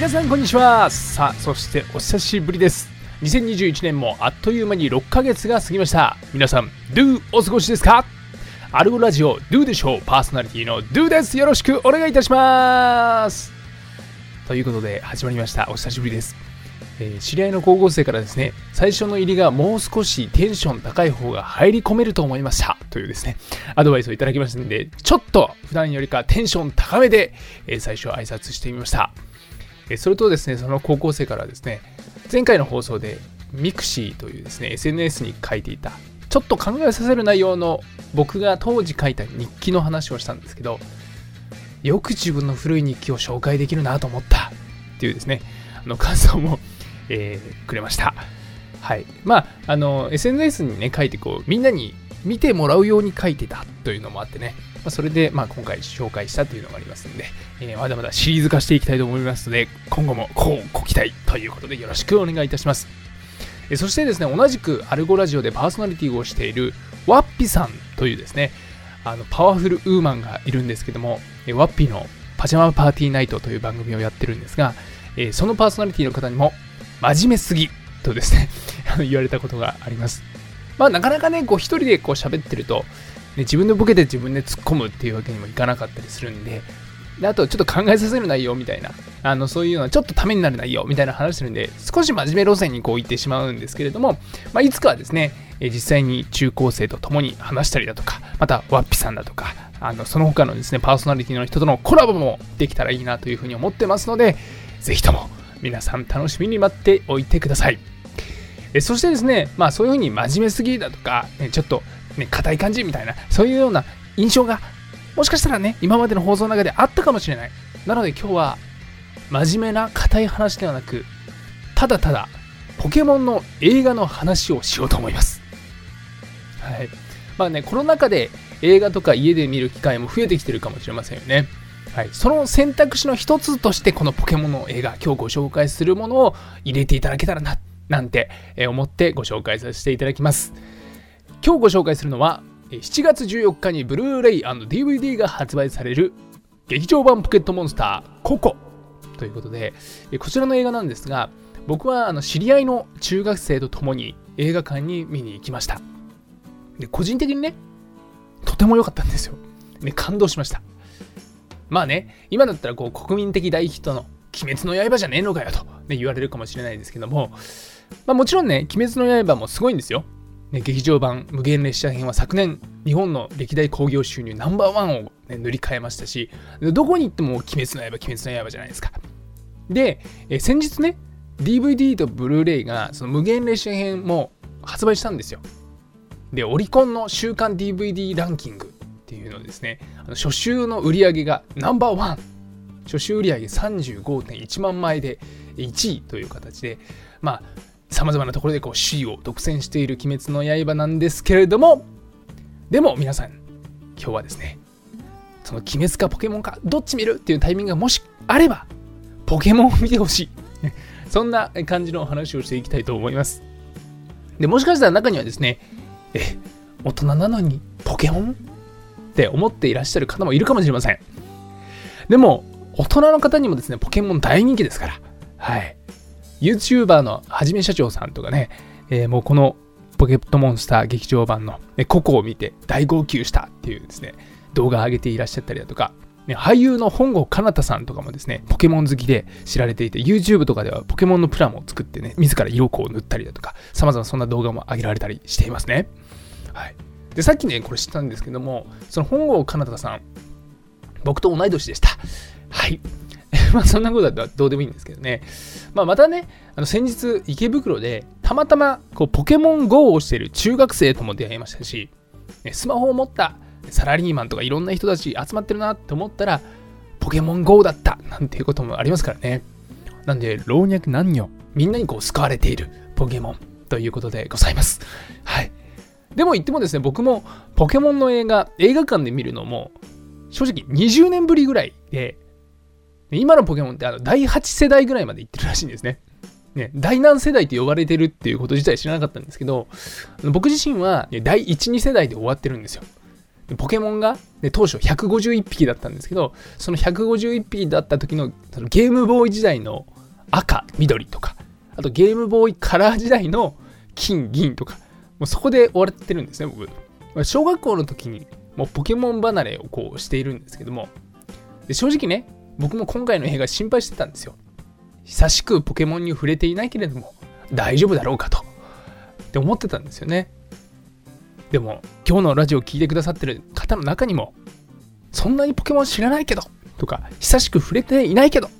皆さんこんにちは。さあそしてお久しぶりです。2021年もあっという間に6ヶ月が過ぎました。皆さん Do お過ごしですか？アルゴラジオ Do でしょう。パーソナリティの Do です。よろしくお願いいたします。ということで始まりました。お久しぶりです、えー、知り合いの高校生からですね最初の入りがもう少しテンション高い方が入り込めると思いました。というですねアドバイスをいただきましたのでちょっと普段よりかテンション高めで、えー、最初挨拶してみました。それとですね、その高校生からですね、前回の放送で mixi というですね、SNS に書いていた、ちょっと考えさせる内容の僕が当時書いた日記の話をしたんですけど、よく自分の古い日記を紹介できるなと思ったっていうですね、あの感想も、えー、くれました。はい。まあ、あの、SNS にね、書いてこう、みんなに見てもらうように書いてたというのもあってね、あ、それで、まあ、今回紹介したというのがありますので、えー、まだまだシリーズ化していきたいと思いますので、今後もこうご期待ということでよろしくお願いいたします。えー、そしてですね、同じくアルゴラジオでパーソナリティをしているワッピさんというですね、あのパワフルウーマンがいるんですけども、えー、ワッピのパジャマパーティーナイトという番組をやってるんですが、えー、そのパーソナリティの方にも、真面目すぎとですね 言われたことがあります。まあ、なかなかね、こう一人でこう喋ってると、自分でボケて自分で突っ込むっていうわけにもいかなかったりするんで、であとちょっと考えさせる内容みたいな、あのそういうようなちょっとためになる内容みたいな話するんで、少し真面目路線にこう行ってしまうんですけれども、まあ、いつかはですね、実際に中高生と共に話したりだとか、またワッピさんだとか、あのその他のですね、パーソナリティの人とのコラボもできたらいいなというふうに思ってますので、ぜひとも皆さん楽しみに待っておいてください。そしてですね、まあそういうふうに真面目すぎだとか、ちょっとね、硬い感じみたいな、そういうような印象が、もしかしたらね、今までの放送の中であったかもしれない。なので今日は、真面目な硬い話ではなく、ただただ、ポケモンの映画の話をしようと思います。はい。まあね、コロナ禍で映画とか家で見る機会も増えてきてるかもしれませんよね。はい、その選択肢の一つとしてこのポケモンの映画今日ご紹介するものを入れていただけたらななんて思ってご紹介させていただきます。今日ご紹介するのは7月14日にブルーレイ &DVD が発売される劇場版ポケットモンスターココ。ということでこちらの映画なんですが僕はあの知り合いの中学生と共に映画館に見に行きました。で個人的にねとても良かったんですよ、ね、感動しました。まあね今だったらこう国民的大ヒットの鬼滅の刃じゃねえのかよと、ね、言われるかもしれないですけども、まあ、もちろんね鬼滅の刃もすごいんですよ。ね、劇場版無限列車編は昨年日本の歴代興行収入ナンバーワンを、ね、塗り替えましたしどこに行っても鬼滅の刃鬼滅の刃じゃないですか。で、え先日ね DVD とブルーレイがその無限列車編も発売したんですよ。でオリコンの週間 DVD ランキングっていうのですねあの初週の売り上げがナンバーワン。初週売り上げ35.1万枚で1位という形でまあさまざまなところでこう首位を独占している鬼滅の刃なんですけれどもでも皆さん今日はですねその鬼滅かポケモンかどっち見るっていうタイミングがもしあればポケモンを見てほしい。そんな感じの話をしていきたいと思います。でもしかしたら中にはですねえ大人なのにポケモンって思っていらっしゃる方もいるかもしれません。でも大人の方にもですねポケモン大人気ですから。はい。YouTuber のはじめ社長さんとかね、えー、もうこのポケットモンスター劇場版の、ね、ココを見て大号泣したっていうですね、動画を上げていらっしゃったりだとか、ね、俳優の本郷奏太さんとかもですね、ポケモン好きで知られていて、YouTube とかではポケモンのプラモを作ってね、自ら色粉を塗ったりだとか、様々そんな動画も上げられたりしていますね。はい。で、さっきね、これ知ったんですけども、その本郷奏太さん、僕と同い年でした。はい。まあそんなことだったらどうでもいいんですけどね。まあまたね、あの先日池袋でたまたまこうポケモン GO をしてる中学生とも出会いましたし、スマホを持ったサラリーマンとかいろんな人たち集まってるなって思ったら、ポケモン GO だったなんていうこともありますからね。なんで、老若男女、みんなにこう救われているポケモンということでございます。はい。でも言ってもですね、僕もポケモンの映画、映画館で見るのも、正直20年ぶりぐらいで、今のポケモンってあの第8世代ぐらいまでいってるらしいんですね。ね、第何世代って呼ばれてるっていうこと自体知らなかったんですけど、僕自身は、ね、第1、2世代で終わってるんですよ。ポケモンが、ね、当初151匹だったんですけど、その151匹だった時のそのゲームボーイ時代の赤、緑とか、あとゲームボーイカラー時代の金、銀とか、もうそこで終わってるんですね、僕。小学校の時にもうポケモン離れをこうしているんですけども、で正直ね、僕も今回の映画心配してたんですよ。久しくポケモンに触れていないけれども、大丈夫だろうかと。って思ってたんですよね。でも、今日のラジオを聴いてくださってる方の中にも、そんなにポケモン知らないけど、とか、久しく触れていないけど、っ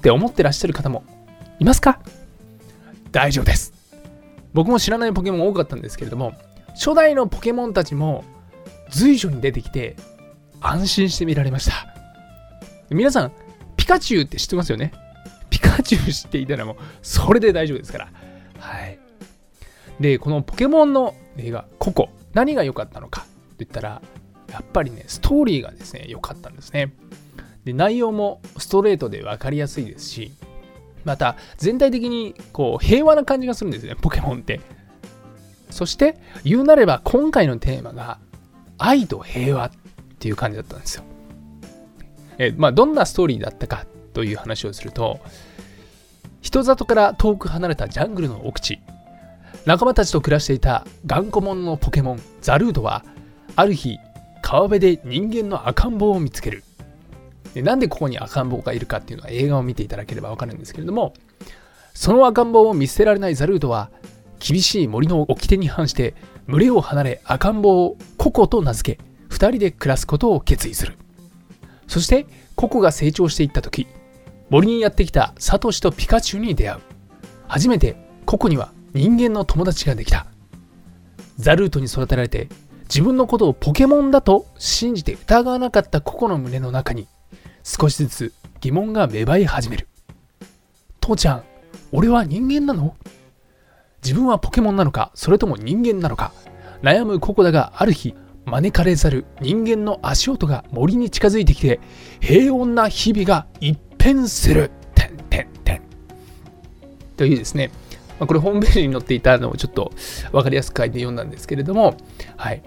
て思ってらっしゃる方もいますか？大丈夫です。僕も知らないポケモン多かったんですけれども、初代のポケモンたちも随所に出てきて安心して見られました。皆さん、カチュウって知ってますよね？ピカチュウ知っていたらもうそれで大丈夫ですから。はい。で、このポケモンの映画、ココ、何が良かったのか？って言ったら、やっぱりね、ストーリーがですね、良かったんですね。で、内容もストレートで分かりやすいですし、また全体的にこう平和な感じがするんですね、ポケモンって。そして言うなれば今回のテーマが愛と平和っていう感じだったんですよ。えまあ、どんなストーリーだったかという話をすると人里から遠く離れたジャングルの奥地仲間たちと暮らしていた頑固者のポケモンザルードはある日川辺で人間の赤ん坊を見つける。でなんでここに赤ん坊がいるかっていうのは映画を見ていただければわかるんですけれどもその赤ん坊を見捨てられないザルードは厳しい森の掟に反して群れを離れ赤ん坊をココと名付け2人で暮らすことを決意する。そしてココが成長していった時森にやってきたサトシとピカチュウに出会う。初めてココには人間の友達ができた。ザルートに育てられて自分のことをポケモンだと信じて疑わなかったココの胸の中に少しずつ疑問が芽生え始める。父ちゃん俺は人間なの？自分はポケモンなのかそれとも人間なのか悩むココだがある日招かれざる人間の足音が森に近づいてきて平穏な日々が一変する。てんてんてん。というですね。まあ、これホームページに載っていたのをちょっと分かりやすく書いて読んだんですけれども、はい。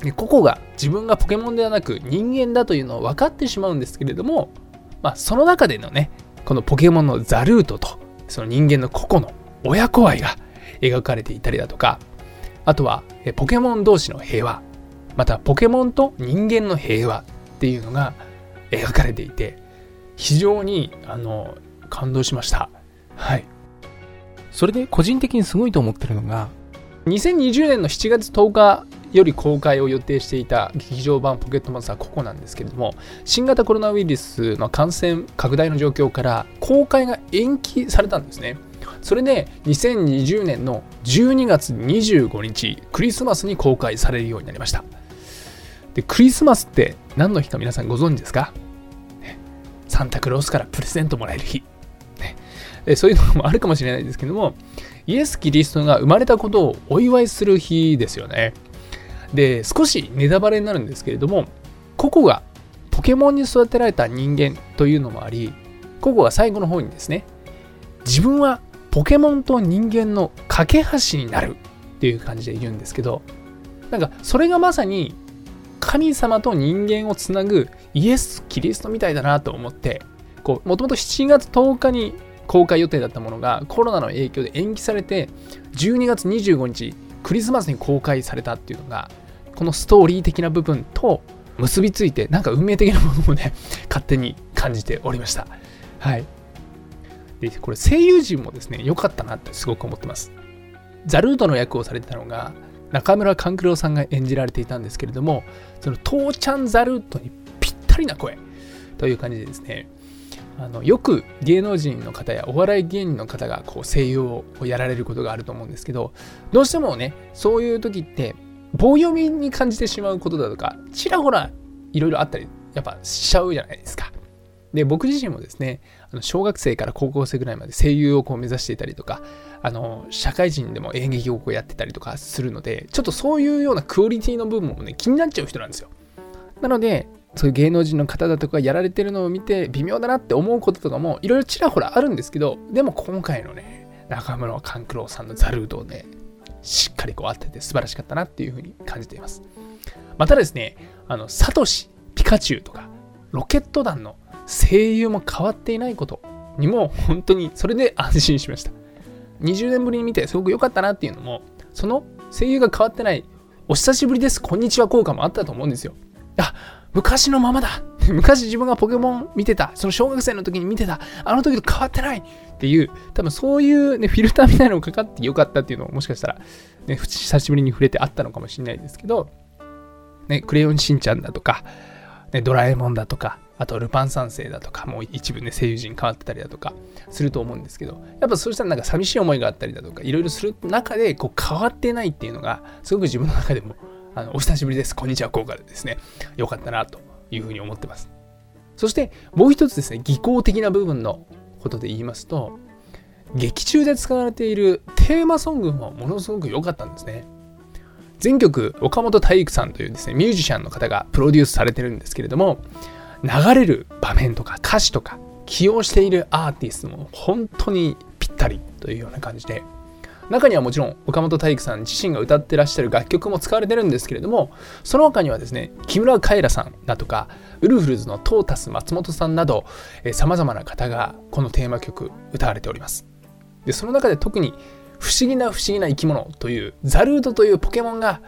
でここが自分がポケモンではなく人間だというのを分かってしまうんですけれども、まあ、その中でのね、このポケモンのザルートと、その人間の個々の親子愛が描かれていたりだとか、あとはポケモン同士の平和、またポケモンと人間の平和っていうのが描かれていて、非常にあの感動しました。はい。それで個人的にすごいと思ってるのが、2020年の7月10日より公開を予定していた劇場版ポケットモンスターココなんですけれども、新型コロナウイルスの感染拡大の状況から公開が延期されたんですね。それで2020年の12月25日、クリスマスに公開されるようになりました。で、クリスマスって何の日か皆さんご存知ですか、ね、サンタクロースからプレゼントもらえる日。えそういうのもあるかもしれないですけども、イエス・キリストが生まれたことをお祝いする日ですよね。で、少しネタバレになるんですけれども、ココがポケモンに育てられた人間というのもあり、ココが最後の方にですね、自分はポケモンと人間の架け橋になるっていう感じで言うんですけど、なんかそれがまさに神様と人間をつなぐイエス・キリストみたいだなと思って、こう、もともと7月10日に公開予定だったものがコロナの影響で延期されて12月25日クリスマスに公開されたっていうのがこのストーリー的な部分と結びついてなんか運命的なものもね 勝手に感じておりました。はい。でこれ声優陣もですね良かったなってすごく思ってます。ザルートの役をされてたのが中村勘九郎さんが演じられていたんですけれどもその父ちゃんザルートにぴったりな声という感じでですねあのよく芸能人の方やお笑い芸人の方がこう声優をやられることがあると思うんですけどどうしてもねそういう時って棒読みに感じてしまうことだとかちらほらいろいろあったりやっぱしちゃうじゃないですか。で僕自身もですねあの小学生から高校生ぐらいまで声優をこう目指していたりとかあの社会人でも演劇をこうやってたりとかするのでちょっとそういうようなクオリティの部分もね気になっちゃう人なんですよ。なのでそういう芸能人の方だとかやられてるのを見て微妙だなって思うこととかもいろいろちらほらあるんですけどでも今回のね中村勘九郎さんのザルードをねしっかりこう合ってて素晴らしかったなっていうふうに感じています。またですね、あの、サトシ、ピカチュウとか、ロケット団の声優も変わっていないことにも本当にそれで安心しました。20年ぶりに見てすごく良かったなっていうのも、その声優が変わってない、お久しぶりです、こんにちは効果もあったと思うんですよ。あ、昔のままだ 昔自分がポケモン見てた、その小学生の時に見てた、あの時と変わってないっていう、多分そういうね、フィルターみたいなのがかかってよかったっていうのをもしかしたら、ね、久しぶりに触れてあったのかもしれないですけど、ね、クレヨンしんちゃんだとか、ね、ドラえもんだとか、あとルパン三世だとか、もう一部ね、声優陣変わってたりだとかすると思うんですけど、やっぱそうしたらなんか寂しい思いがあったりだとか、いろいろする中でこう変わってないっていうのが、すごく自分の中でも、あのお久しぶりです、こんにちは効果でですね、良かったなというふうに思ってます。そしてもう一つですね、技巧的な部分のことで言いますと、劇中で使われているテーマソングもものすごく良かったんですね。全曲岡本体育さんというですね、ミュージシャンの方がプロデュースされてるんですけれども、流れる場面とか歌詞とか起用しているアーティストも本当にぴったりというような感じで、中にはもちろん岡本体育さん自身が歌ってらっしゃる楽曲も使われてるんですけれども、その他にはですね、木村カエラさんだとか、ウルフルズのトータス松本さんなど、さまざまな方がこのテーマ曲歌われております。で、その中で特に不思議な不思議な生き物というザルートというポケモンが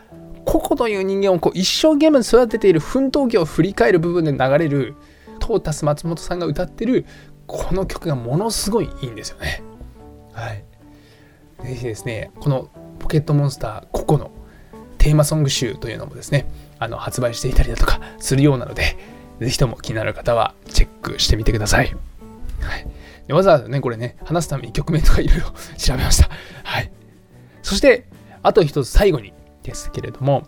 ココという人間をこう一生懸命育てている奮闘記を振り返る部分で流れるトータス松本さんが歌ってるこの曲がものすごいいいんですよね。はい。ぜひですね、このポケットモンスターココのテーマソング集というのもですね、あの発売していたりだとかするようなので、ぜひとも気になる方はチェックしてみてください。はいでわざわざね、これね、話すために曲名とかいろいろ 調べました。はい。そして、あと一つ最後にですけれども、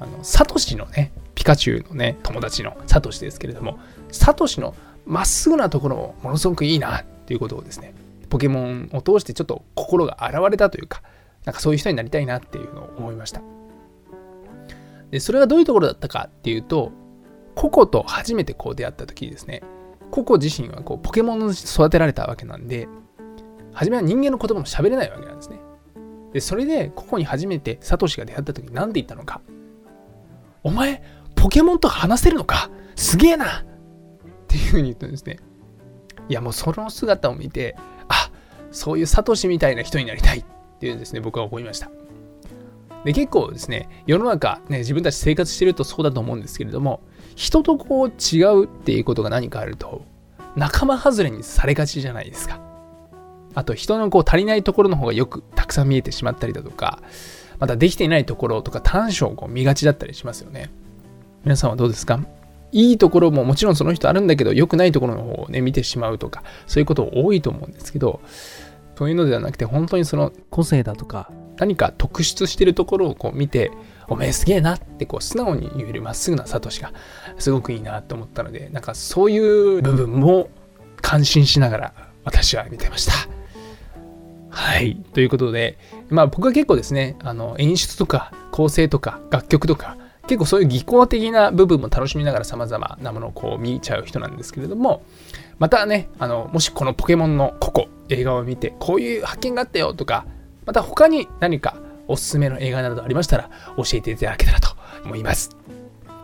あの、サトシのね、ピカチュウのね、友達のサトシですけれども、サトシのまっすぐなところもものすごくいいなっていうことをですね、ポケモンを通してちょっと心が現れたというか、なんかそういう人になりたいなっていうのを思いました。で、それがどういうところだったかっていうと、ココと初めてこう出会った時ですね、ココ自身はこうポケモンを育てられたわけなんで、初めは人間の言葉も喋れないわけなんですね。で、それでココに初めてサトシが出会った時に何て言ったのか。お前、ポケモンと話せるのか？すげえなっていうふうに言ったんですね。いや、もうその姿を見て、あそういうサトシみたいな人になりたいっていうんですね、僕は思いました。で、結構ですね、世の中、ね、自分たち生活してるとそうだと思うんですけれども、人とこう違うっていうことが何かあると、仲間外れにされがちじゃないですか。あと人のこう足りないところの方がよくたくさん見えてしまったりだとか、またできていないところとか短所をこう見がちだったりしますよね。皆さんはどうですか？いいところももちろんその人あるんだけど、良くないところの方をね、見てしまうとか、そういうこと多いと思うんですけど、そういうのではなくて、本当にその個性だとか、何か特出してるところをこう見て、おめえすげえなってこう素直に言えるまっすぐなサトシがすごくいいなと思ったので、なんかそういう部分も感心しながら私は見てました。はい。ということで、まあ僕は結構ですね、あの演出とか構成とか楽曲とか、結構そういう技巧的な部分も楽しみながら様々なものをこう見ちゃう人なんですけれども、またね、あの、もしこのポケモンのここ、映画を見て、こういう発見があったよとか、また他に何かおすすめの映画などありましたら教えていただけたらと思います。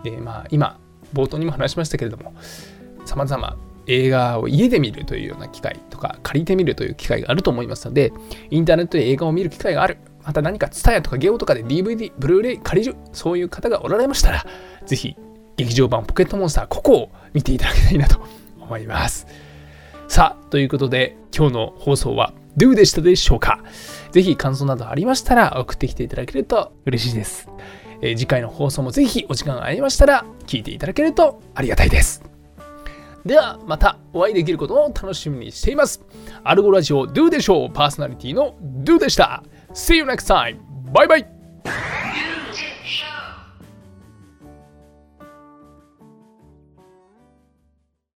で、まあ今、冒頭にも話しましたけれども、様々映画を家で見るというような機会か、借りてみるという機会があると思いますので、インターネットで映画を見る機会がある、また何か TSUTAYA とかゲオとかで DVD、ブルーレイ借りる、そういう方がおられましたら、ぜひ劇場版ポケットモンスターここを見ていただきたいなと思います。さあ、ということで今日の放送は Do でしたでしょうか？ぜひ感想などありましたら送ってきていただけると嬉しいです。えー、次回の放送もぜひお時間がありましたら聞いていただけるとありがたいです。ではまたお会いできることを楽しみにしています。アルゴラジオ Do でしょうパーソナリティの Do でした。See you next time! バイバイ